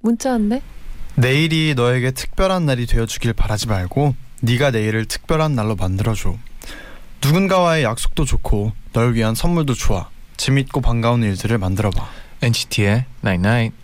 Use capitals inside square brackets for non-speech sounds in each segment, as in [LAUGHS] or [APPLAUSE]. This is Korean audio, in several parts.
문자 왔네. 내일이 너에게 특별한 날이 되어주길 바라지 말고 네가 내일을 특별한 날로 만들어줘. 누군가와의 약속도 좋고 널 위한 선물도 좋아. 재밌고 반가운 일들을 만들어봐. NCT의 Night Night.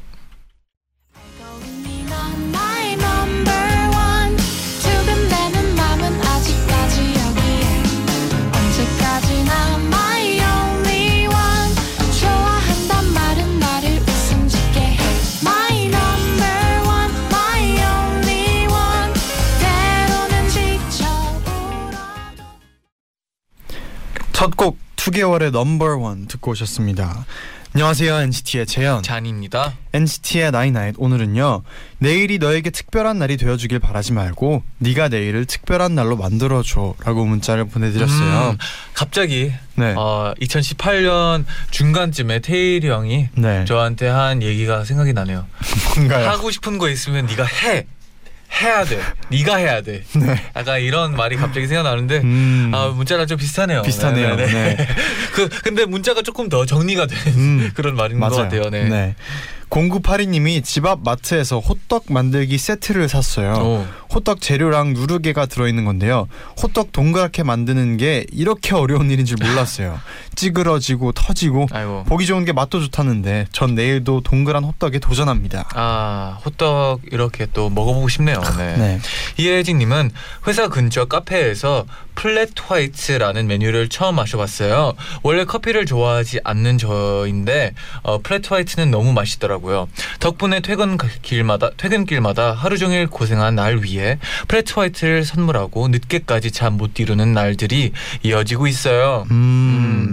첫곡 투개월의 Number One 듣고 오셨습니다. 안녕하세요 NCT의 재현. 쟈니입니다. NCT의 나이나잇 오늘은요 내일이 너에게 특별한 날이 되어주길 바라지 말고 네가 내일을 특별한 날로 만들어줘라고 문자를 보내드렸어요. 음, 갑자기 네, 어, 2018년 중간쯤에 태일이 형이 네, 저한테 한 얘기가 생각이 나네요. [LAUGHS] 뭔가요? 하고 싶은 거 있으면 네가 해. 해야 돼. 네가 해야 돼. [LAUGHS] 네, 약간 이런 말이 갑자기 생각나는데 음, 아 문자랑 좀 비슷하네요. 비슷하네요. 네, 네, 네. 네. [LAUGHS] 그 근데 문자가 조금 더 정리가 된 음, 그런 말인 것 맞아요. 같아요. 네. 0982님이 집 앞 마트에서 호떡 만들기 세트를 샀어요. 오. 호떡 재료랑 누르개가 들어있는 건데요. 호떡 동그랗게 만드는 게 이렇게 어려운 일인 줄 몰랐어요. [LAUGHS] 찌그러지고 터지고 아이고. 보기 좋은 게 맛도 좋다는데 전 내일도 동그란 호떡에 도전합니다. 아 호떡 이렇게 또 먹어보고 싶네요. 네. [LAUGHS] 네. 이혜진님은 회사 근처 카페에서 flat white라는 메뉴를 처음 마셔봤어요. 원래 커피를 좋아하지 않는 저인데 어, flat white는 너무 맛있더라고요. 덕분에 퇴근 길마다 퇴근길마다 하루 종일 고생한 날 위해 flat white를 선물하고 늦게까지 잠 못 이루는 날들이 이어지고 있어요. 음,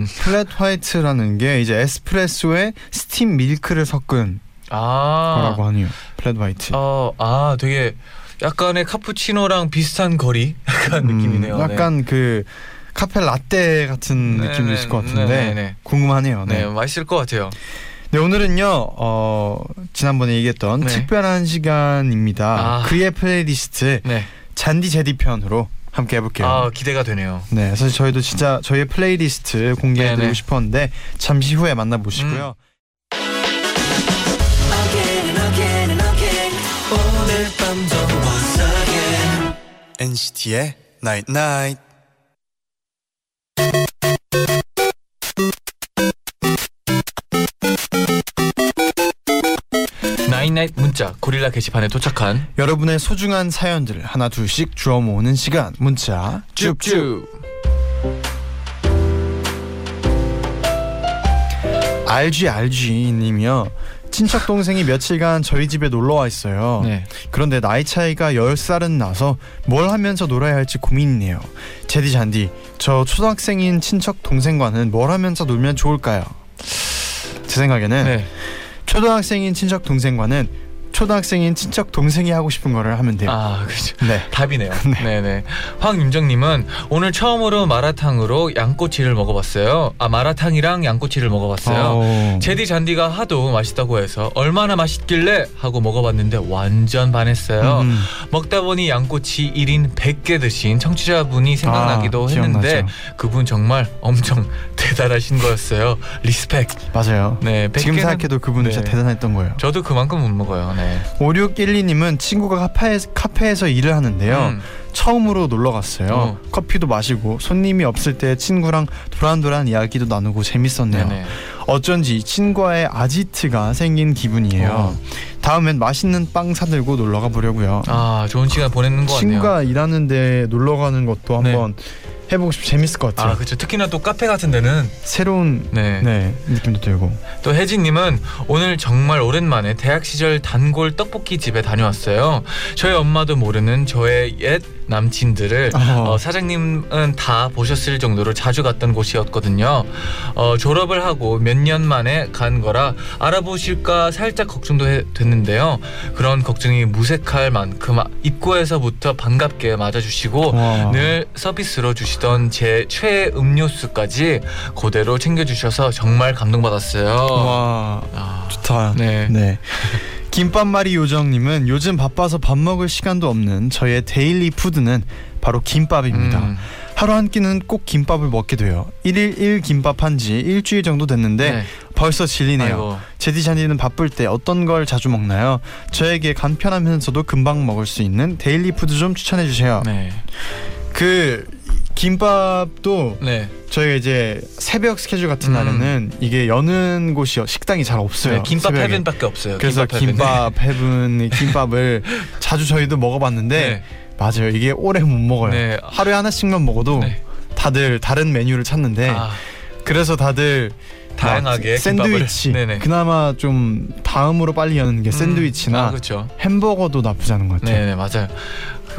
음. flat white라는 게 이제 에스프레소에 스팀 밀크를 섞은 아, 거라고 하네요. flat white. 어, 아, 되게 약간의 카푸치노랑 비슷한 거리 [LAUGHS] 약간 음, 느낌이네요. 네. 약간 그 카페 라떼 같은 네, 느낌도 네, 있을 것 네, 같은데 네, 네. 궁금하네요. 네, 네. 맛있을 것 같아요. 네, 오늘은요. 어, 지난번에 얘기했던 네. 특별한 시간입니다. 아. 그의 플레이리스트 네, 쟌디 재디 편으로 함께 해볼게요. 아 기대가 되네요. 네, 사실 저희도 진짜 저희의 플레이리스트 공개해드리고 네네. 싶었는데 잠시 후에 만나보시고요. Again NCT의 Night Night. 나인나잇 문자 고릴라 게시판에 도착한 여러분의 소중한 사연들 하나 둘씩 주워 모으는 시간 문자 쭉쭉. 알지 알지 님이요. 친척 동생이 며칠간 저희 집에 놀러 와 있어요. 네. 그런데 나이 차이가 10살은 나서 뭘 하면서 놀아야 할지 고민이네요. 제디 잔디, 저 초등학생인 친척 동생과는 뭘 하면서 놀면 좋을까요? 제 생각에는 네. 초등학생인 친척 동생과는 초등학생인 친척 동생이 하고 싶은 거를 하면 돼요. 아 그죠. 네. 답이네요. 네 네. 황윤정 님은 오늘 처음으로 마라탕으로 양꼬치를 먹어 봤어요. 아 마라탕이랑 양꼬치를 먹어 봤어요. 어. 재디 쟌디가 하도 맛있다고 해서 얼마나 맛있길래 하고 먹어 봤는데 완전 반했어요. 음. 먹다 보니 양꼬치 1인 100개 드신 청취자분이 생각나기도 아, 했는데 기억나죠. 그분 정말 엄청 [LAUGHS] 대단하신 거였어요. respect. 맞아요. 네, 지금 100개는 생각해도 그분은 네. 진짜 대단했던 거예요. 저도 그만큼 못 먹어요. 네. 5612님은 친구가 카페에, 카페에서 일을 하는데요. 음. 처음으로 놀러 갔어요. 어. 커피도 마시고 손님이 없을 때 친구랑 도란도란 이야기도 나누고 재밌었네요. 네네. 어쩐지 친구와의 아지트가 생긴 기분이에요. 어. 다음엔 맛있는 빵 사들고 놀러 가 보려고요. 아 좋은 시간 보내는 것 같네요. 친구가 일하는데 놀러 가는 것도 네. 한번 해보고 싶 재밌을 것 같아요. 아 그렇죠. 특히나 또 카페 같은 데는 새로운 네. 네, 느낌도 들고. 또 혜진님은 오늘 정말 오랜만에 대학 시절 단골 떡볶이 집에 다녀왔어요. 저희 엄마도 모르는 저의 옛 남친들을 어. 어, 사장님은 다 보셨을 정도로 자주 갔던 곳이었거든요. 어, 졸업을 하고 몇 년 만에 간 거라 알아보실까 살짝 걱정도 해- 됐는데요. 그런 걱정이 무색할 만큼 입구에서부터 반갑게 맞아주시고 와. 늘 서비스로 주시던 제 최애 음료수까지 그대로 챙겨주셔서 정말 감동받았어요. 와 아, 좋다. 네. 네. [LAUGHS] 김밥말이 요정님은 요즘 바빠서 밥 먹을 시간도 없는 저의 daily food는 바로 김밥입니다. 음, 하루 한 끼는 꼭 김밥을 먹게 돼요. 1일 1 김밥 한 지 일주일 정도 됐는데 네. 벌써 질리네요. 아이고. 재디 쟌디는 바쁠 때 어떤 걸 자주 먹나요? 저에게 간편하면서도 금방 먹을 수 있는 daily food 좀 추천해 주세요. 네. 그 김밥도 네. 저희가 이제 새벽 스케줄 같은 음. 날에는 이게 여는 곳이 식당이 잘 없어요. 네, 김밥 새벽에. heaven밖에 없어요. 그래서 김밥 heaven. 김밥 heaven 김밥을 [LAUGHS] 자주 저희도 먹어봤는데 네. 맞아요. 이게 오래 못 먹어요. 네. 하루에 하나씩만 먹어도 네. 다들 다른 메뉴를 찾는데 아, 그래서 다들 다양하게 막 샌드위치. [LAUGHS] 그나마 좀 다음으로 빨리 여는 게 음, 샌드위치나 아, 그렇죠. 햄버거도 나쁘지 않은 것 같아요. 네, 네, 맞아요.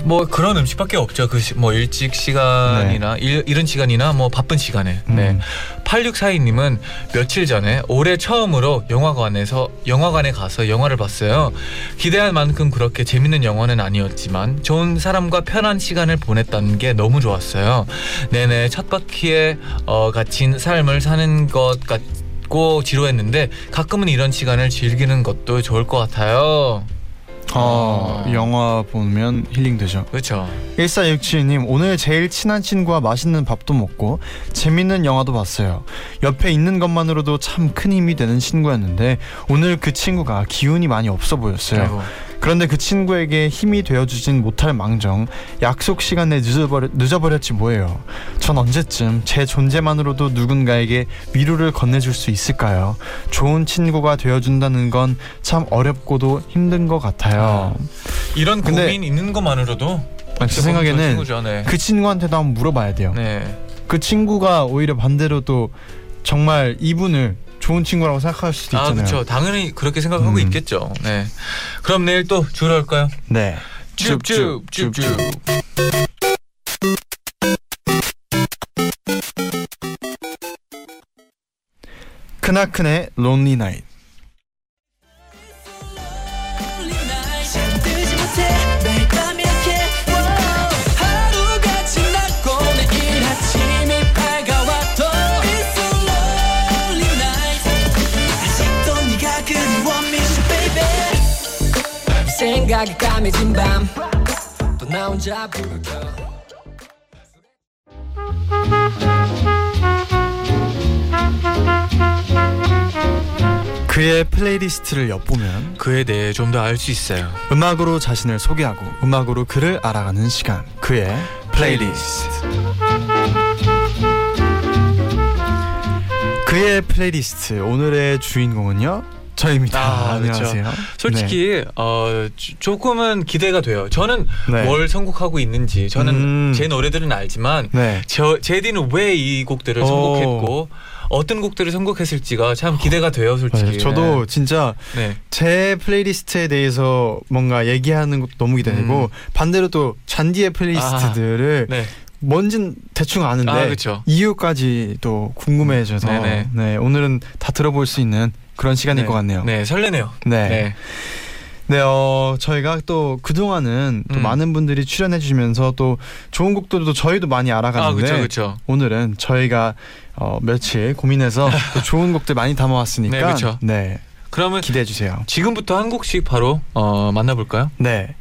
뭐 그런 음식밖에 없죠. 그 뭐 일찍 시간이나 일, 이른 시간이나 뭐 바쁜 시간에. 음. 네. 8642님은 며칠 전에 올해 처음으로 영화관에서 영화관에 가서 영화를 봤어요. 기대한 만큼 그렇게 재밌는 영화는 아니었지만 좋은 사람과 편한 시간을 보냈다는 게 너무 좋았어요. 네네 첫 바퀴에 어, 갇힌 삶을 사는 것 같고 지루했는데 가끔은 이런 시간을 즐기는 것도 좋을 것 같아요. 어, 아. 영화 보면 힐링 되죠. 그렇죠. 1467님 오늘 제일 친한 친구와 맛있는 밥도 먹고 재밌는 영화도 봤어요. 옆에 있는 것만으로도 참 큰 힘이 되는 친구였는데 오늘 그 친구가 기운이 많이 없어 보였어요. 아이고. 그런데 그 친구에게 힘이 되어주진 못할 망정 약속 시간에 늦어버려, 늦어버렸지 뭐예요. 전 언제쯤 제 존재만으로도 누군가에게 위로를 건네줄 수 있을까요? 좋은 친구가 되어준다는 건 참 어렵고도 힘든 것 같아요. 이런 근데- 고민 있는 것만으로도 아, 제 생각에는 친구죠. 네. 그 친구한테도 한번 물어봐야 돼요. 네. 그 친구가 오히려 반대로 또 정말 이분을 좋은 친구라고 생각할 수도 아 있잖아요. 그렇죠. 당연히 그렇게 생각하고 음. 있겠죠. 네. 그럼 내일 또 주로 할까요? 네. 쭈쭈쭈쭈. 크나큰의 론리 나잇. 까매진 밤 또 나 혼자 부를까 그의 플레이리스트를 엿보면 그에 대해 좀 더 알 수 있어요. 음악으로 자신을 소개하고 음악으로 그를 알아가는 시간. 그의 플레이리스트. 그의 플레이리스트 오늘의 주인공은요 저입니다. 아, [LAUGHS] 그렇죠. 안녕하세요. 솔직히 어 조- 조금은 기대가 돼요. 저는 네. 뭘 선곡하고 있는지 저는 음. 제 노래들은 알지만 네. 저 재디는 왜 이 곡들을 오. 선곡했고 어떤 곡들을 선곡했을지가 참 기대가 돼요, 솔직히. 맞아요. 저도 진짜 네. 제 플레이리스트에 대해서 뭔가 얘기하는 것도 너무 기대되고 반대로 또 쟌디의 플레이리스트들을 네. 뭔진 대충 아는데 아. 이유까지 또 궁금해져서. 네, 오늘은 다 들어볼 수 있는 그런 시간일 네. 것 같네요. 네, 설레네요. 네. 네. 네, 어, 저희가 또 그동안은 또 음. 많은 분들이 출연해 주시면서 또 좋은 곡들도 저희도 많이 아, 알아가는데 그렇죠. 그렇죠. 오늘은 저희가 어, 며칠 고민해서 [LAUGHS] 또 좋은 곡들 많이 담아왔으니까 네, 그쵸. 네, 그러면 기대해 주세요. 지금부터 한 곡씩 바로 어, 만나볼까요? 네.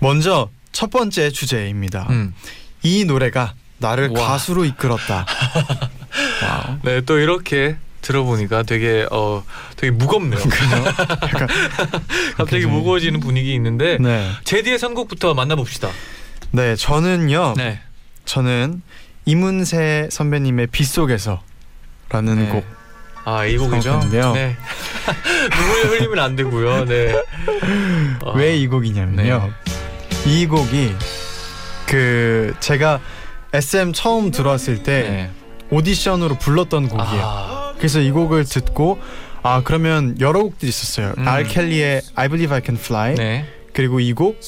먼저 첫 번째 주제입니다. 음. 이 노래가 나를 와. 가수로 이끌었다. [LAUGHS] 네, 또 이렇게 들어보니까 되게 어 되게 무겁네요. [LAUGHS] 갑자기 좀- 무거워지는 분위기 있는데 네. 제디의 선곡부터 만나봅시다. 네, 저는요. 네. 저는 이문세 선배님의 빗속에서라는 네. 곡. 아, 이 곡이죠. 네. [LAUGHS] 눈물 흘리면 안 되고요. 네. 어, 왜이 곡이냐면요. 이 곡이 그 제가 SM 처음 들어왔을 때 네. 오디션으로 불렀던 곡이에요. 아, 그래서 이 곡을 듣고 아 그러면 여러 곡들이 있었어요. 음. R 켈리의 I Believe I Can Fly 네. 그리고 이 곡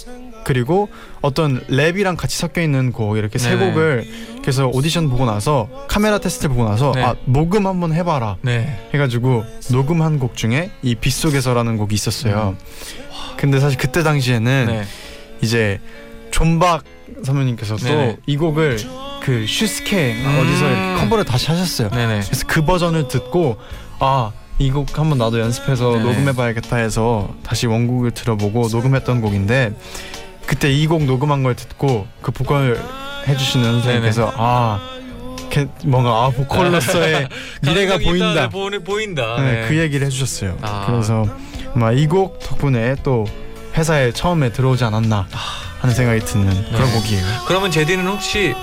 그리고 어떤 랩이랑 같이 섞여 있는 곡 이렇게 세 네네. 곡을 그래서 오디션 보고 나서 카메라 테스트 보고 나서 네. 아 녹음 한번 해봐라 네. 해가지고 녹음한 곡 중에 이 빗속에서라는 곡이 있었어요. 근데 사실 그때 당시에는 네. 이제 존박 선배님께서 네네. 또이 곡을 그 슈스케 음. 어디서 이렇게 커버를 다시 하셨어요. 네네. 그래서 그 버전을 듣고 아 이 곡 한번 나도 연습해서 네네. 녹음해봐야겠다 해서 다시 원곡을 들어보고 녹음했던 곡인데 그때 이 곡 녹음한 걸 듣고 그 보컬 해주시는 선생님께서 아걔 뭔가 아 보컬로서의 [LAUGHS] 미래가. 보인다 네, 보인다. 네, 네. 그 얘기를 해주셨어요. 아. 그래서 아마 이 곡 덕분에 또 회사에 처음에 들어오지 않았나 하는 생각이 드는 그런 네. 곡이에요. 그러면 제디는 혹시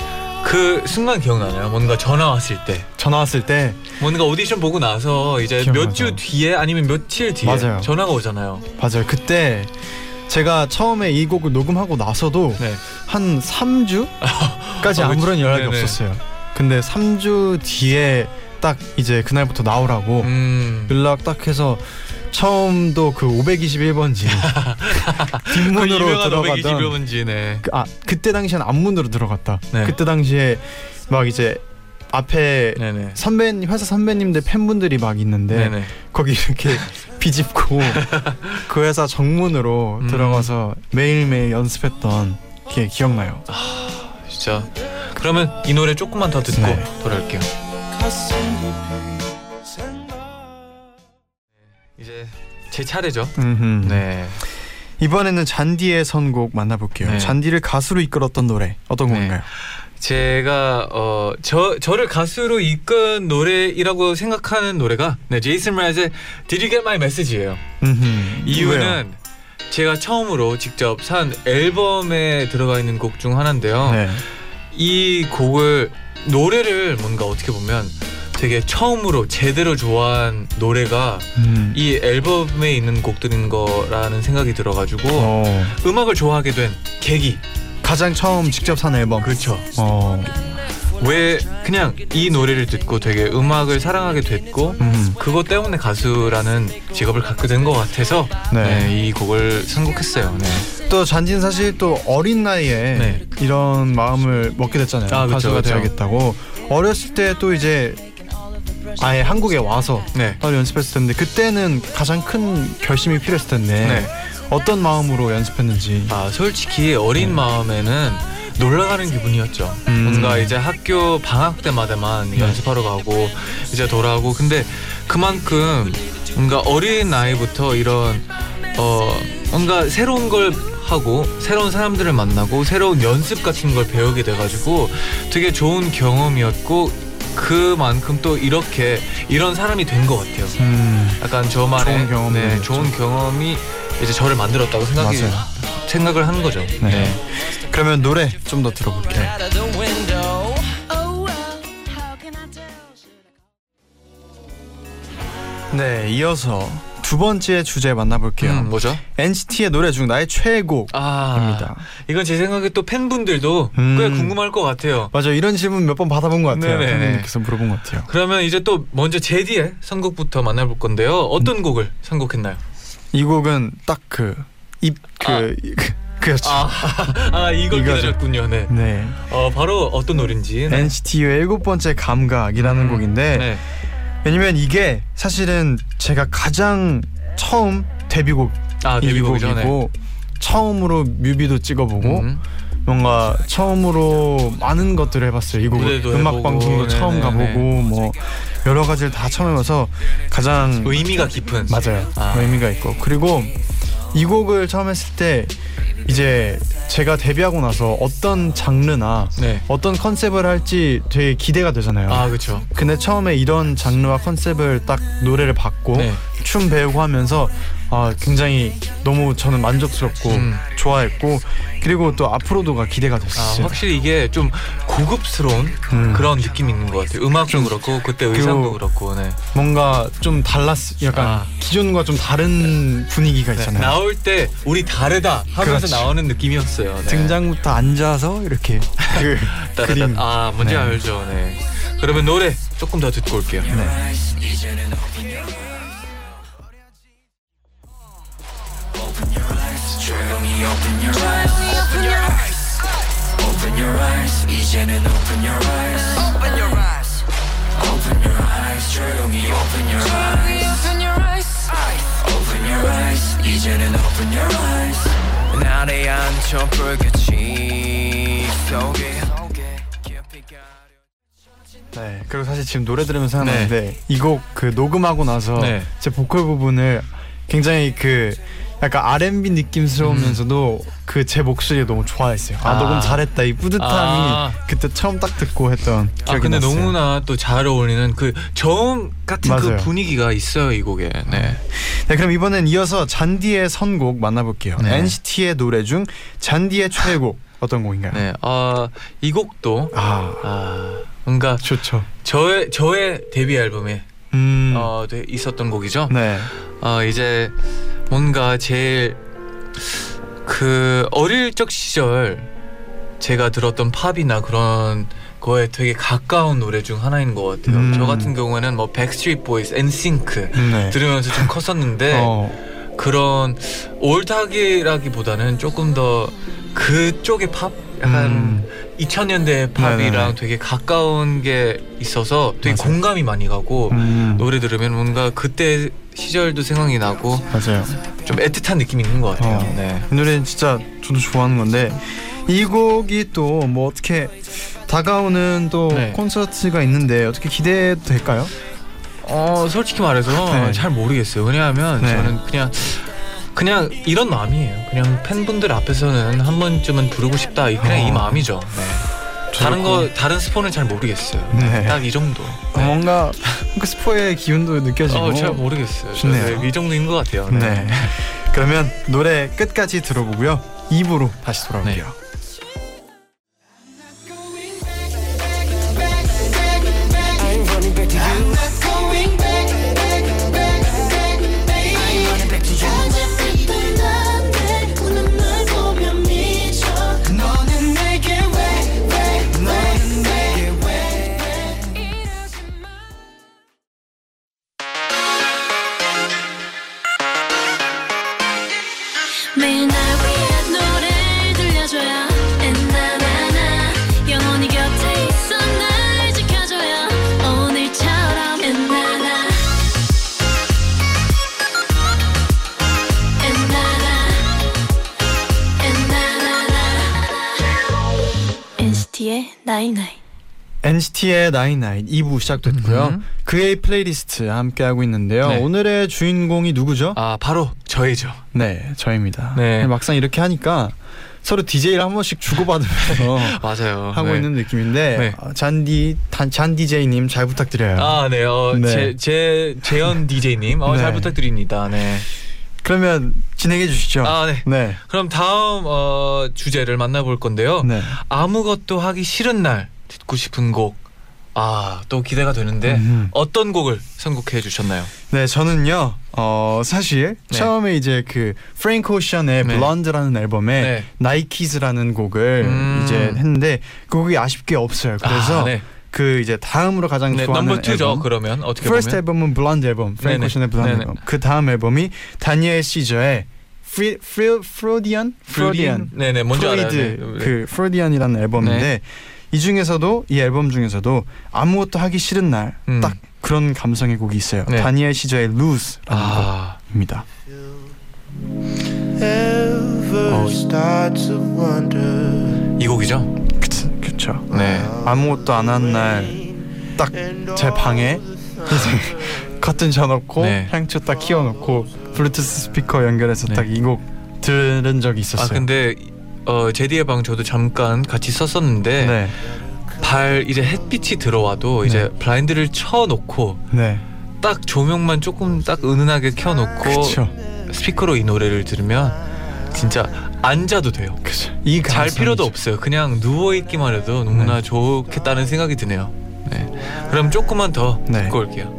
그 순간 기억나나요? 뭔가 전화 왔을 때, 전화 왔을 때 뭔가 오디션 보고 나서 이제 기억나죠. 몇주 뒤에 아니면 며칠 뒤에 맞아요. 전화가 오잖아요. 맞아요. 그때 제가 처음에 이 곡을 녹음하고 나서도 네. 한 3주까지 [LAUGHS] 아, 아무런 그치. 연락이 네네. 없었어요. 근데 3주 뒤에 딱 이제 그날부터 나오라고 음. 연락 딱 해서 처음도 그 521번지 [LAUGHS] 그 뒷문으로 유명한 들어가던 521번지 네. 그- 아 그때 당시엔 앞문으로 들어갔다. 네. 그때 당시에 막 이제 앞에 네네. 선배님 회사 선배님들 팬분들이 막 있는데 네네. 거기 이렇게 [LAUGHS] 비집고 그 회사 정문으로 음. 들어가서 매일매일 연습했던 게 기억나요. 진짜. 그러면 이 노래 조금만 더 듣고 네. 돌아올게요. 이제 제 차례죠. 음흠. 네. 이번에는 잔디의 선곡 만나볼게요. 네. 잔디를 가수로 이끌었던 노래 어떤 네. 곡인가요? 제가 어 저 저를 가수로 이끈 노래이라고 생각하는 노래가 네 제이슨 라즈의 Did You Get My Message예요. 음흠. 이유는 제가 처음으로 직접 산 앨범에 들어가 있는 곡 중 하나인데요. 네. 이 곡을 노래를 뭔가 어떻게 보면 되게 처음으로 제대로 좋아한 노래가 음. 이 앨범에 있는 곡들인 거라는 생각이 들어가지고 어, 음악을 좋아하게 된 계기 가장 처음 직접 산 앨범. 그렇죠. 어. 왜 그냥 이 노래를 듣고 되게 음악을 사랑하게 됐고 음. 그것 때문에 가수라는 직업을 갖게 된 것 같아서 네. 네, 이 곡을 선곡했어요. 네. 또 잔디는 사실 또 어린 나이에 네. 이런 마음을 먹게 됐잖아요. 아, 그쵸, 가수가 그쵸. 돼야겠다고. 어렸을 때 또 이제 아예 한국에 와서 네. 따로 연습했을 텐데 그때는 가장 큰 결심이 필요했을 텐데 네. 어떤 마음으로 연습했는지. 아 솔직히 어린 마음에는 놀러가는 기분이었죠. 네. 음. 뭔가 이제 학교 방학 때마다만 네. 연습하러 가고 이제 돌아오고 근데 그만큼 뭔가 어린 나이부터 이런 어 뭔가 새로운 걸 하고 새로운 사람들을 만나고 새로운 연습 같은 걸 배우게 돼가지고 되게 좋은 경험이었고 그만큼 또 이렇게 이런 사람이 된 것 같아요. 음. 약간 저만의 좋은 경험이 네. 좋은 경험이 이제 저를 만들었다고 생각이 맞아요. 생각을 하는 거죠. 네. 그러면 노래 좀 더 들어볼게요. Oh? 네, 이어서 두 번째 주제 만나볼게요. 음, 뭐죠? NCT의 노래 중 나의 최애곡입니다. 아, 이건 제 생각에 또 팬분들도 음. 꽤 궁금할 것 같아요. 맞아, 이런 질문 몇 번 받아본 것 같아요. 선생님께서 물어본 것 같아요. 그러면 이제 또 먼저 제디의 선곡부터 만나볼 건데요. 어떤 곡을 선곡했나요? 이 곡은 딱 그 입그 아. [LAUGHS] 그렇죠. 아, [LAUGHS] 아 이걸. 기다렸군요. 네. 네. 어, 바로 어떤 노래인지. 네. NCT의 일곱 번째 감각이라는 음, 곡인데 네. 왜냐면 이게 사실은 제가 가장 처음 데뷔곡 아, 이 데뷔곡이죠. 네. 처음으로 뮤비도 찍어보고 음. 뭔가 처음으로 많은 것들을 해봤어요. 이 곡을 음악 방송도 처음 네네네. 가보고 뭐 여러 가지를 다 처음 해봐서 가장 의미가 깊은. 맞아요. 아. 의미가 있고 그리고 이 곡을 처음 했을 때 이제 제가 데뷔하고 나서 어떤 장르나 네. 어떤 컨셉을 할지 되게 기대가 되잖아요. 아, 그렇죠. 근데 처음에 이런 장르와 컨셉을 딱 노래를 받고 네. 춤 배우고 하면서 아 굉장히 너무 저는 만족스럽고 음. 좋아했고 그리고 또 앞으로도가 기대가 아, 됐어요. 확실히 이게 좀 고급스러운 음. 그런 느낌이 있는 것 같아요. 음악도 그렇고 그때 의상도 그렇고. 네. 뭔가 좀 달랐 약간 아. 기존과 좀 다른 분위기가 네, 있잖아요. 나올 때 우리 다르다 하면서 그렇지. 나오는 느낌이었어요. 네. 등장부터 앉아서 이렇게 그 [LAUGHS] 그림. 아 뭔지 네. 알죠. 네. 그러면 노래 조금 더 듣고 올게요. 네. Join me open your eyes 이제는 open your eyes open your eyes open your eyes 조용히 open your eyes open your eyes open your eyes 이제는 open your eyes 나를 안쳐 불빛이 속에 네. 그리고 사실 지금 노래 들으면서 생각나는데 이 곡 그 녹음하고 나서 네. 제 보컬 부분을 굉장히 그 약간 R&B 느낌스러우면서도 그제 목소리가 너무 좋아했어요. 아, 아. 녹음 잘했다 이 뿌듯함이 아. 그때 처음 딱 듣고 했던 기억이 아 근데 났어요. 너무나 또 잘 어울리는 그 저음 같은 맞아요. 그 분위기가 있어요 이 곡에. 네. 네, 그럼 이번엔 이어서 잔디의 선곡 만나볼게요. 네. NCT의 노래 중 잔디의 최애곡 어떤 곡인가요? 네. 아이 곡도 아, 아 뭔가 좋죠. 저의 저의 데뷔 앨범에 음, 어, 네, 있었던 곡이죠. 네, 어 이제 뭔가 제일 그 어릴 적 시절 제가 들었던 팝이나 그런 거에 되게 가까운 노래 중 하나인 것 같아요. 음. 저 같은 경우에는 뭐 백스트리트 보이스, 엔싱크 네. 들으면서 좀 [LAUGHS] 컸었는데 어, 그런 올드하기라기보다는 조금 더 그쪽의 팝 약간 음, 2000년대 팝이랑 네네네. 되게 가까운 게 있어서 되게 맞아요. 공감이 많이 가고 음, 노래 들으면 뭔가 그때 시절도 생각이 나고 맞아요. 좀 애틋한 느낌이 있는 것 같아요. 어. 네. 이 노래는 진짜 저도 좋아하는 건데 이 곡이 또 뭐 어떻게 다가오는 또 네. 콘서트가 있는데 어떻게 기대해도 될까요? 어 솔직히 말해서 네. 잘 모르겠어요. 왜냐하면 네. 저는 그냥 그냥 이런 마음이에요. 그냥 팬분들 앞에서는 한 번쯤은 부르고 싶다. 그냥 이 어. 마음이죠. 네. 다른 거 다른 스포는 잘 모르겠어요. 네. 딱 이 정도. 어, 뭔가 그 스포의 기운도 느껴지고 어, 잘 모르겠어요. 좋네요. 네, 이 정도인 것 같아요. 네. 그러면 노래 끝까지 들어보고요. 2부로 다시 돌아올게요. NCT의 나인나인 2부 시작됐고요. 음. 그의 플레이리스트 함께 하고 있는데요. 네. 오늘의 주인공이 누구죠? 아 바로 저희죠. 네, 저입니다. 네. 막상 이렇게 하니까 서로 DJ를 한 번씩 주고받으면서 [LAUGHS] 맞아요. 하고 네. 있는 느낌인데 네. 어, 쟌디 쟌, 쟌 DJ님 잘 부탁드려요. 아, 네. 어, 네. 제, 제 재현 DJ님, 어, 네. 잘 부탁드립니다. 네. 그러면 진행해 주시죠. 아, 네. 네. 그럼 다음 어, 주제를 만나볼 건데요. 네. 아무것도 하기 싫은 날 듣고 싶은 곡. 아, 또 기대가 되는데 음흠. 어떤 곡을 선곡해 주셨나요? 네, 저는요. 어, 사실 네. 처음에 이제 그 프랭크 오션의 네. Blonde라는 앨범에 네. Nikes라는 곡을 음. 이제 했는데 그 곡이 아쉽게 없어요. 그래서 아, 네. 그 이제 다음으로 가장 네, 좋아하는 넘버 2죠. 앨범 그러면 어떻게 First 보면 앨범은 Blonde 앨범, 프랭크 네네. 오션의 Blonde 네네. 앨범. 그 다음 앨범이 다니엘 시저의 프리 프리 Freudian Freudian 네, 네. 뭔지 알아요. 네. 그 Freudian이라는 앨범인데 네. 이 중에서도 이 앨범 중에서도 아무것도 하기 싫은 날딱 음. 그런 감성의 곡이 있어요. 네. 다니엘 시저의 Loose라는 아, 곡입니다. wonder 이 곡이죠? 그쵸, 그쵸. 네. 아무것도 안 한 날 딱 제 방에 [LAUGHS] 커튼 쳐놓고 네. 향초 딱 키워놓고 블루투스 스피커 연결해서 네. 딱이 곡 들은 적이 있었어요. 아, 근데 어, 제디의 방 저도 잠깐 같이 썼었는데 네, 발 이제 햇빛이 들어와도 이제 블라인드를 쳐놓고 네, 딱 조명만 조금 딱 은은하게 켜놓고 그쵸, 스피커로 이 노래를 들으면 진짜 앉아도 돼요. 그쵸. 이 잘 감성이죠. 필요도 없어요. 그냥 누워 있기만 해도 너무나 네. 좋겠다는 생각이 드네요. 네. 그럼 조금만 더 네. 듣고 올게요.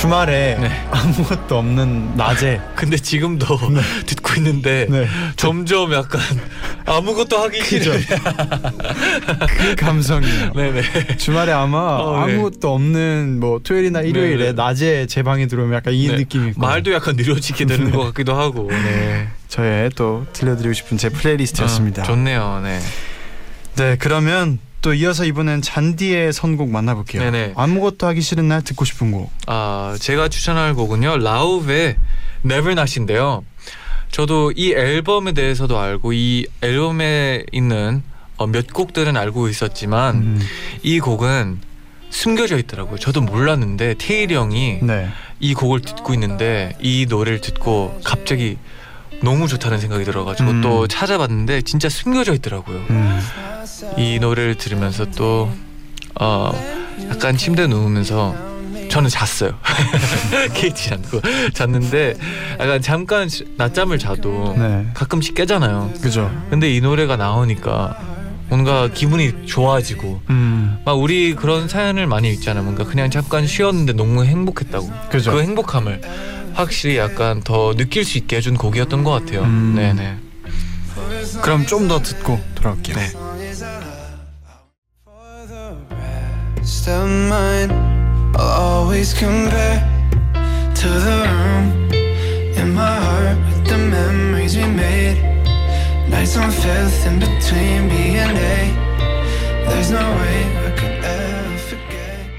주말에 네. 아무것도 없는 낮에 [LAUGHS] 근데 지금도 듣고 있는데 네. 점점 약간 아무것도 하기 그죠. 싫은. [LAUGHS] 그 감성이에요. 네네. 주말에 아마 어, 네. 아무것도 없는 뭐 토요일이나 일요일에 네, 네. 낮에 제 방에 들어오면 약간 이 네. 느낌이 말도 약간 느려지게 되는 것 같기도 하고. [LAUGHS] 네. 저의 또 들려드리고 싶은 제 플레이리스트였습니다. 어, 좋네요. 네. 네 그러면 또 이어서 이번엔 잔디의 선곡 만나볼게요. 네네. 아무것도 하기 싫은 날 듣고 싶은 곡. 아 제가 추천할 곡은요 라우브의 Never Not인데요. 저도 이 앨범에 대해서도 알고 이 앨범에 있는 어, 몇 곡들은 알고 있었지만 음, 이 곡은 숨겨져 있더라고요. 저도 몰랐는데 테일이 형이 네. 이 곡을 듣고 있는데 이 노래를 듣고 갑자기 너무 좋다는 생각이 들어가지고 음. 또 찾아봤는데 진짜 숨겨져 있더라고요. 음, 이 노래를 들으면서 또 어, 약간 침대에 누우면서 저는 잤어요. [LAUGHS] 케이티 않고 잤는데 약간 잠깐 시- 낮잠을 자도 네. 가끔씩 깨잖아요. 그죠. 근데 이 노래가 나오니까 뭔가 기분이 좋아지고 음, 막 우리 그런 사연을 많이 읽잖아요. 뭔가 그냥 잠깐 쉬었는데 너무 행복했다고. 그죠. 그 행복함을 확실히 약간 더 느낄 수 있게 해준 곡이었던 것 같아요. 음. 네네. 그럼 좀 더 듣고 돌아올게요. 네. Of mine. I'll always compare to the room in my heart with the memories we made. Nights on fifth in between B and A. There's no way I could ever forget.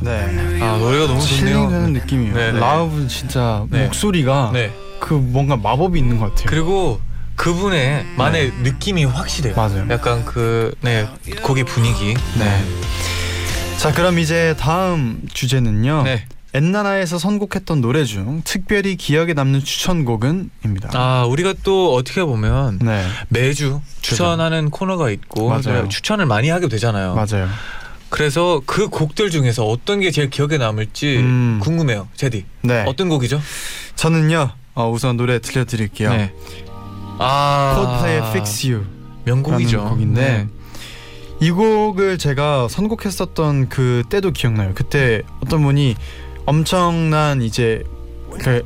네. 아 노래가 너무 좋네요. 힐링되는 느낌이에요. 네, 네. 라우브 진짜 네. 목소리가 네. 그 뭔가 마법이 있는 것 같아요. 그리고 그분의 만의 느낌이 확실해요. 맞아요. 약간 그네 곡의 분위기. 네. 자 그럼 이제 다음 주제는요. 네. 엔나나에서 선곡했던 노래 중 특별히 기억에 남는 추천곡은입니다. 아 우리가 또 어떻게 보면 네 매주 추천하는 코너가 있고 맞아요. 네, 추천을 많이 하게 되잖아요. 맞아요. 그래서 그 곡들 중에서 어떤 게 제일 기억에 남을지 음. 궁금해요, 제디. 네 어떤 곡이죠? 저는요 어, 우선 노래 들려드릴게요. 네. 아 콜드플레이의 Fix You 명곡이죠. 곡인데 네. 이 곡을 제가 선곡했었던 그 때도 기억나요. 그때 어떤 분이 엄청난 이제 그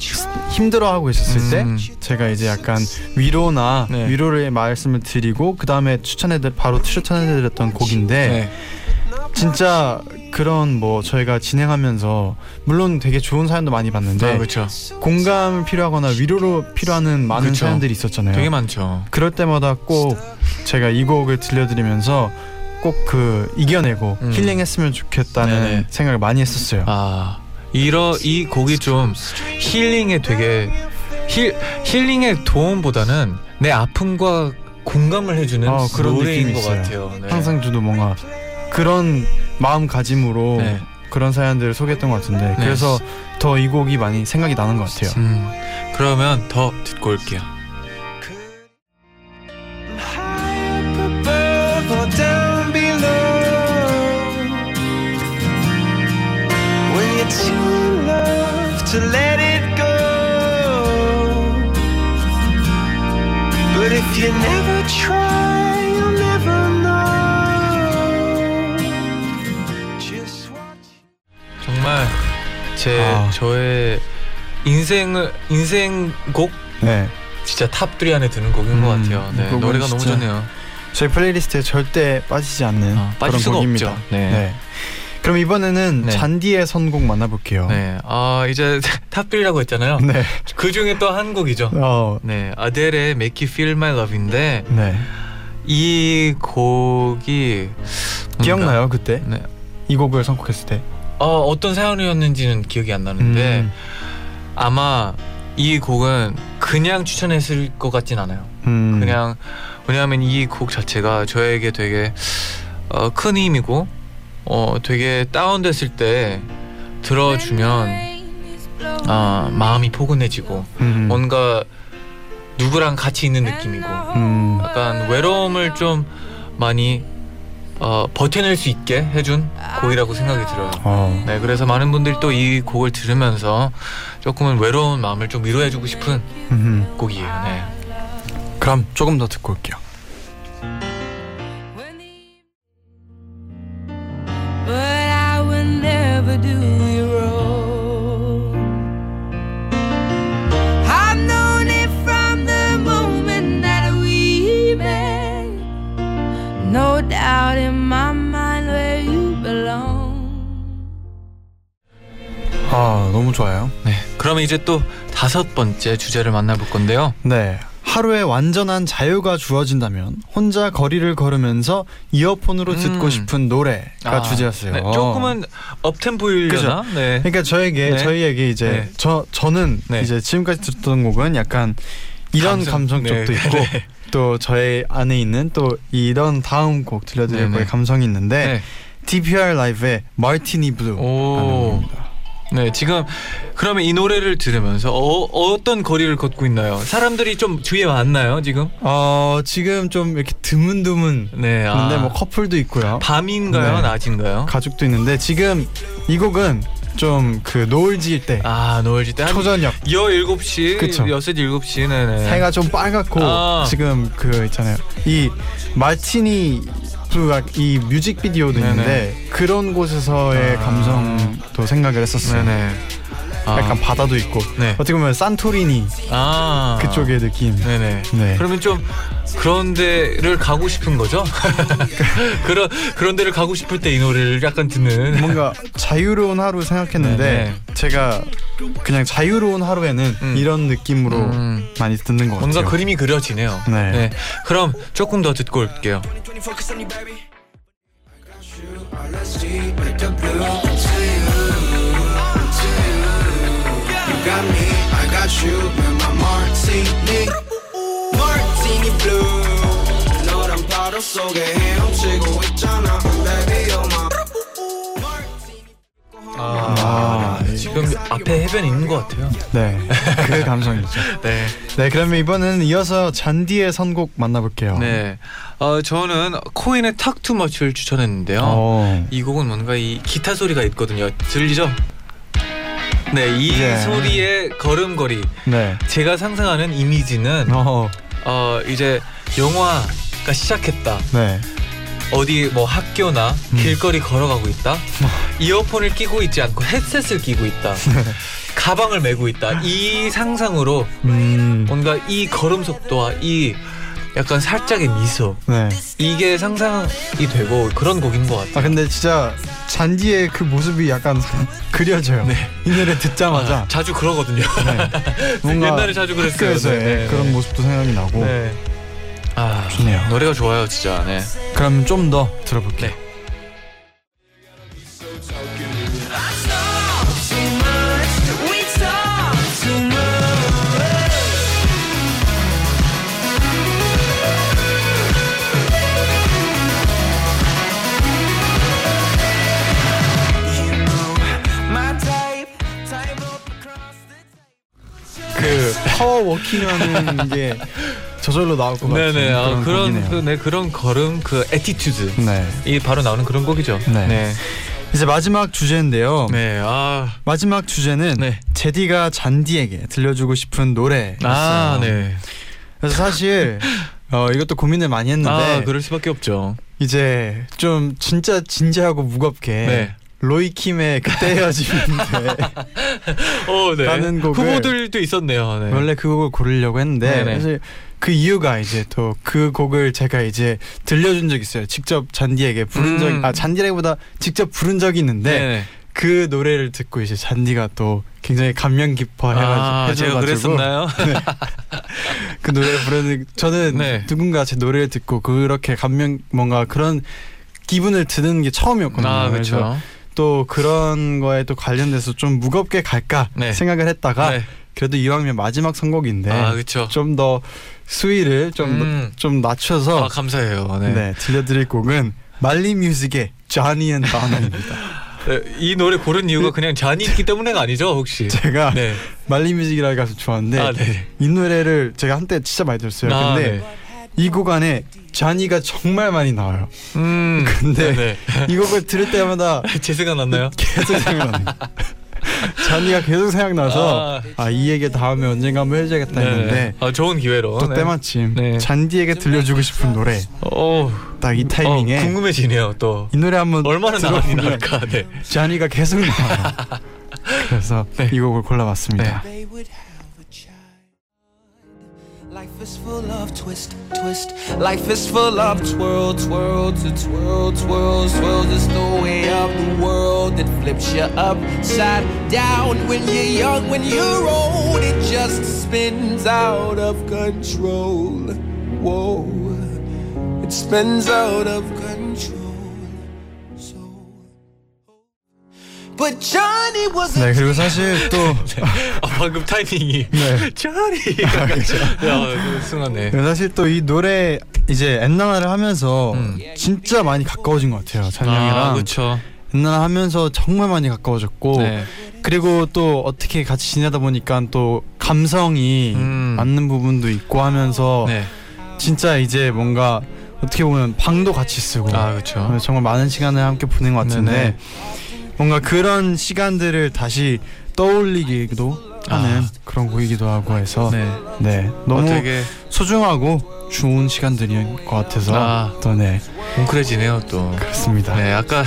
힘들어하고 있었을 때 음. 제가 이제 약간 위로나 네. 위로의 말씀을 드리고 그 다음에 추천해드 바로 추천해드렸던 곡인데 네. 진짜 그런 뭐 저희가 진행하면서 물론 되게 좋은 사연도 많이 봤는데 아, 그렇죠. 공감을 필요하거나 위로로 필요하는 많은 그쵸. 사연들이 있었잖아요. 되게 많죠. 그럴 때마다 꼭 제가 이 곡을 들려드리면서 꼭 그 이겨내고 음. 힐링했으면 좋겠다는 네네. 생각을 많이 했었어요. 아 이러 이 곡이 좀 힐링에 되게 힐 힐링의 도움보다는 내 아픔과 공감을 해주는 어, 그런 노래인 것 있어요. 같아요. 네. 항상 저도 뭔가 그런 마음가짐으로 네. 그런 사연들을 소개했던 것 같은데 네. 그래서 더 이 곡이 많이 생각이 나는 것 같아요. 음, 그러면 더 듣고 올게요. 인생을 인생곡 네, 진짜 top3 안에 드는 곡인 것 음, 같아요. 네, 노래가 너무 좋네요. 저희 플레이리스트에 절대 빠지지 않는 아, 빠질 그런 수가 곡입니다. 없죠. 네. 네. 그럼 이번에는 네. 쟌디의 선곡 만나볼게요. 네, 아 이제 [LAUGHS] top3라고 했잖아요. 네. 그 중에 또 한 곡이죠. 어, 네, 아델의 Make You Feel My Love인데 네. 이 곡이 기억나요 그때 네. 이 곡을 선곡했을 때? 어 어떤 사연이었는지는 기억이 안 나는데 음, 아마 이 곡은 그냥 추천했을 것 같진 않아요. 음, 그냥 왜냐하면 이 곡 자체가 저에게 되게 어, 큰 힘이고 어 되게 다운됐을 때 들어주면 아 마음이 포근해지고 음, 뭔가 누구랑 같이 있는 느낌이고 음, 약간 외로움을 좀 많이 어, 버텨낼 수 있게 해준 곡이라고 생각이 들어요. 어, 네, 그래서 많은 분들이 또 이 곡을 들으면서 조금은 외로운 마음을 좀 위로해주고 싶은 음, 곡이에요. 네. 그럼 조금 더 듣고 올게요. 네. 그러면 이제 또 다섯 번째 주제를 만나볼 건데요. 네. 하루에 완전한 자유가 주어진다면 혼자 거리를 걸으면서 이어폰으로 듣고 음. 싶은 노래가 아, 주제였어요. 네, 조금은 up-tempo일려나? 네. 그러니까 저에게 네. 저희에게 이제 네. 저 저는 네. 이제 지금까지 듣던 곡은 약간 이런 감성, 네, 쪽도 있고 네. 또 저의 안에 있는 또 이런 다음 곡 들려드릴 네, 네. 거에 감성이 있는데 네. DPR 라이브의 Martini Blue 오. 네, 지금 그러면 이 노래를 들으면서 어, 어떤 거리를 걷고 있나요? 사람들이 좀 주위에 많나요, 지금? 어 지금 좀 이렇게 드문드문 네. 아. 근데 뭐 커플도 있고요 밤인가요, 네. 낮인가요? 가족도 있는데 지금 이 곡은 좀 그 노을 지을 때 아, 노을 지때 한 초저녁 17시, 그쵸. 6시, 7시, 네네. 해가 좀 빨갛고 아. 지금 그 있잖아요 이 Martini Blue가 이 뮤직비디오도 네네. 있는데 그런 곳에서의 아. 감성도 생각을 했었어요 네네. 아. 약간 바다도 있고 네. 어떻게 보면 산토리니 아. 그쪽의 느낌 네네. 네. 그러면 좀 그런 데를 가고 싶은 거죠? [LAUGHS] 그런 그런 데를 가고 싶을 때 이 노래를 약간 듣는 뭔가 자유로운 하루 생각했는데 네네. 제가 그냥 자유로운 하루에는 음. 이런 느낌으로 음. 많이 듣는 것 뭔가 같아요 그림이 그려지네요. 네. 그럼 조금 더 듣고 올게요. Let's see, the blue. You got me, I got you, with my martini. Martini blue. 너란 바로 속에 헤엄치고 있잖아, baby, you're my. 아, 아, 지금 앞에 해변 있는 것 같아요. 네, 그 감성이죠. [LAUGHS] 네. 네, 그러면 이번에는 이어서 잔디의 선곡 만나볼게요. 네. 어, 저는 코인의 Much를 추천했는데요. 어. 이 곡은 뭔가 이 기타 소리가 있거든요. 들리죠? 네, 이 예. 소리의 걸음걸이. 네. 제가 상상하는 이미지는 어, 어, 이제 영화가 시작했다. 네. 어디 뭐 학교나 음. 길거리 걸어가고 있다. 이어폰을 끼고 있지 않고 헤드셋을 끼고 있다. [LAUGHS] 가방을 메고 있다. 이 상상으로 음. 뭔가 이 걸음 속도와 이 약간 살짝의 미소 네. 이게 상상이 되고 그런 곡인 것 같아요. 아 근데 진짜 잔디의 그 모습이 약간 [LAUGHS] 그려져요. 네. 이 노래 듣자마자 아, 자주 그러거든요. 뭔가 [LAUGHS] 옛날에 자주 그랬어요. 네, 네, 그런 네. 모습도 생각이 나고. 네. 아 좋네요. 노래가 좋아요, 진짜. 네. 그럼 좀 더 들어볼게요. 파워 워킹하는 게 저절로 나올 것 같은 네네. 아, 그런. 그, 네, 그런 걸음 그 attitude 네. 이 바로 나오는 그런 곡이죠. 네. 네. 이제 마지막 주제인데요. 네. 아. 마지막 주제는 네. 재디가 쟌디에게 들려주고 싶은 노래였어요. 아, 네. 그래서 사실 [LAUGHS] 어, 이것도 고민을 많이 했는데 아, 그럴 수밖에 없죠. 이제 좀 진짜 진지하고 무겁게 네. 로이킴의 그때 헤어짐인데 [LAUGHS] 어, 네. 라는 곡을- 후보들도 있었네요. 네. 원래 그 곡을 고르려고 했는데 네네. 사실 그 이유가 이제 또 그 곡을 제가 이제 들려준 적 있어요. 직접 잔디에게 부른 적, 음. 아 잔디라기보다 직접 부른 적이 있는데 네. 그 노래를 듣고 이제 잔디가 또 굉장히 감명 깊어 해가지고 아, 제가 해줘가지고 그랬었나요? [LAUGHS] 그 노래 부르는 저는 네. 누군가 제 노래를 듣고 그렇게 감명 뭔가 그런 기분을 드는 게 처음이었거든요. 아, 그렇죠. 또 그런 거에 또 관련돼서 좀 무겁게 갈까 네. 생각을 했다가 네. 그래도 이왕이면 마지막 선곡인데 아, 그렇죠. 좀더 수위를 좀 음. 좀 낮춰서 아, 감사해요. 네. 네. 들려드릴 곡은 말리 뮤직의 Johnny and Donna입니다. [LAUGHS] 네, 이 노래 고른 이유가 그냥 잔이 있기 때문에가 아니죠, 혹시? 제가 네. 말리 뮤직이라는 가수 좋아하는데 아, 네. 이 노래를 제가 한때 진짜 많이 들었어요. 아, 근데 네. 이곡 안에 자니가 정말 많이 나와요. 음. 근데 네. 이 곡을 들을 때마다 [LAUGHS] 제 생각 났나요? [LAUGHS] 계속 생각나요. 잔이가 계속 생각나서 아 이 얘기 다음에 언젠가 한번 해줘야겠다 했는데 아, 좋은 기회로. 또 네. 때마침 네. 잔디에게 들려주고 싶은 노래 어, 딱이 타이밍에 어, 궁금해지네요. 또 이 노래 한번 얼마나 들어보면 나올까. 네. 잔이가 계속 나와요. [LAUGHS] 그래서 네. 이 곡을 골라봤습니다. Life is full of twist, twist. Life is full of twirl, twirl, to twirl, twirl, swirls. It's the way of the world that flips you upside down. When you're young, when you're old, it just spins out of control. Whoa, it spins out of control. 네 그리고 사실 또 [LAUGHS] 아, 방금 타이밍이 네. 짜리가 [LAUGHS] 야, 순간네. 그리고 사실 또 이 노래 이제 엔나나를 하면서 음. 진짜 많이 가까워진 것 같아요. 잔이 아, 형이랑 그렇죠. 엔나나 하면서 정말 많이 가까워졌고 네. 그리고 또 어떻게 같이 지내다 보니까 또 감성이 음. 맞는 부분도 있고 하면서 네. 진짜 이제 뭔가 어떻게 보면 방도 같이 쓰고 아, 그렇죠. 정말 많은 시간을 함께 보낸 것 같은데 네네. 뭔가 그런 시간들을 다시 떠올리기도 하는 아. 그런 곡이기도 하고 해서 네, 네. 너무 어, 되게 소중하고 좋은 시간들인 것 같아서 아. 또네 뭉클해지네요, 또. 그렇습니다. 네, 아까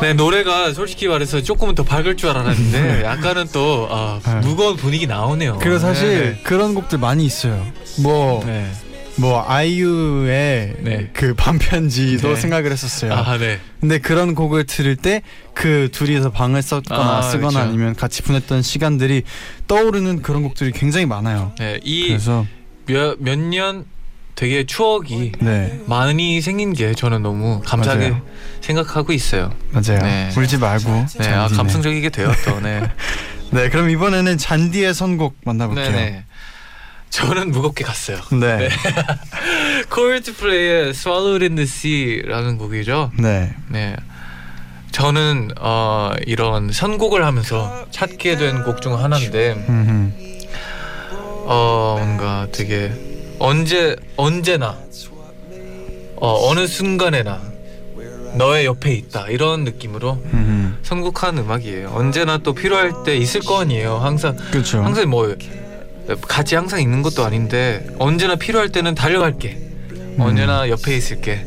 네 노래가 솔직히 말해서 조금은 더 밝을 줄 알았는데 [LAUGHS] 약간은 또 아, 네. 무거운 분위기 나오네요. 그리고 사실 네. 그런 곡들 많이 있어요. 뭐 네. 뭐 아이유의 네. 그 반편지도 네. 생각을 했었어요. 아, 네. 근데 그런 곡을 들을 때 그 둘이서 방을 썼거나 아, 쓰거나 그렇죠. 아니면 같이 보냈던 시간들이 떠오르는 그런 곡들이 굉장히 많아요. 네, 이 그래서 몇 년 되게 추억이 네 많이 생긴 게 저는 너무 감사하게 맞아요. 생각하고 있어요. 맞아요. 네. 울지 말고. 네, 아. 감성적이게 돼요 또. 네. [LAUGHS] 네, 그럼 이번에는 잔디의 선곡 만나볼게요. 네네. 저는 무겁게 갔어요. 네. [LAUGHS] 콜드플레이의 Swallowed in the Sea라는 곡이죠. 네. 네. 저는 어, 이런 선곡을 하면서 찾게 된 곡 중 하나인데 음흠. 어, 뭔가 되게 언제 언제나 어, 어느 순간에나 너의 옆에 있다 이런 느낌으로 음흠. 선곡한 음악이에요. 언제나 또 필요할 때 있을 거 아니에요. 항상 그렇죠. 항상 뭐 같이 항상 있는 것도 아닌데 언제나 필요할 때는 달려갈게. 언제나 옆에 있을게.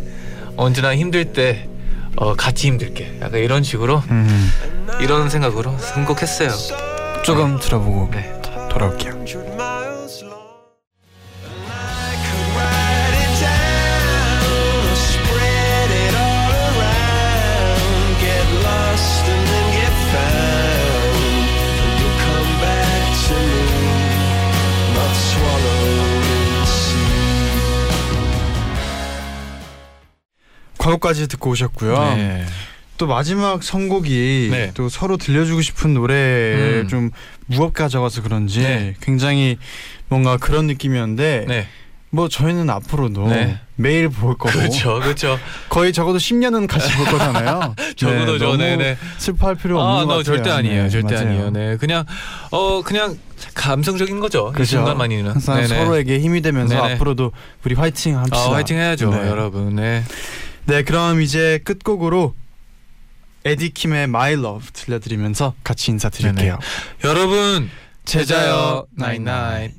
언제나 힘들 때 어, 같이 힘들게. 약간 이런 식으로 음. 이런 생각으로 선곡했어요. 조금 들어보고 네. 돌아올게요. 과거까지 듣고 오셨고요. 네. 또 마지막 선곡이 네. 또 서로 들려주고 싶은 노래를 음. 좀 무겁게 가져가서 그런지 네. 굉장히 뭔가 그런 느낌이었는데 네. 뭐 저희는 앞으로도 네. 매일 볼 거고 그렇죠. 그렇죠. 거의 적어도 10년은 같이 볼 거잖아요. [LAUGHS] 적어도 저 너무 네, 네. 슬퍼할 필요 아, 없는 것너 같아요. 절대 아니에요. 네, 절대 맞아요. 아니에요. 네. 그냥 어 그냥 감성적인 거죠. 이 그죠. 순간만이는. 항상 네네. 서로에게 힘이 되면서 네네. 앞으로도 우리 화이팅 합시다. 아, 화이팅 해야죠, 네. 여러분. 네. 네, 그럼 이제 끝곡으로 에디킴의 My Love 들려드리면서 같이 인사드릴게요. 여러분 제자요 나잇나잇.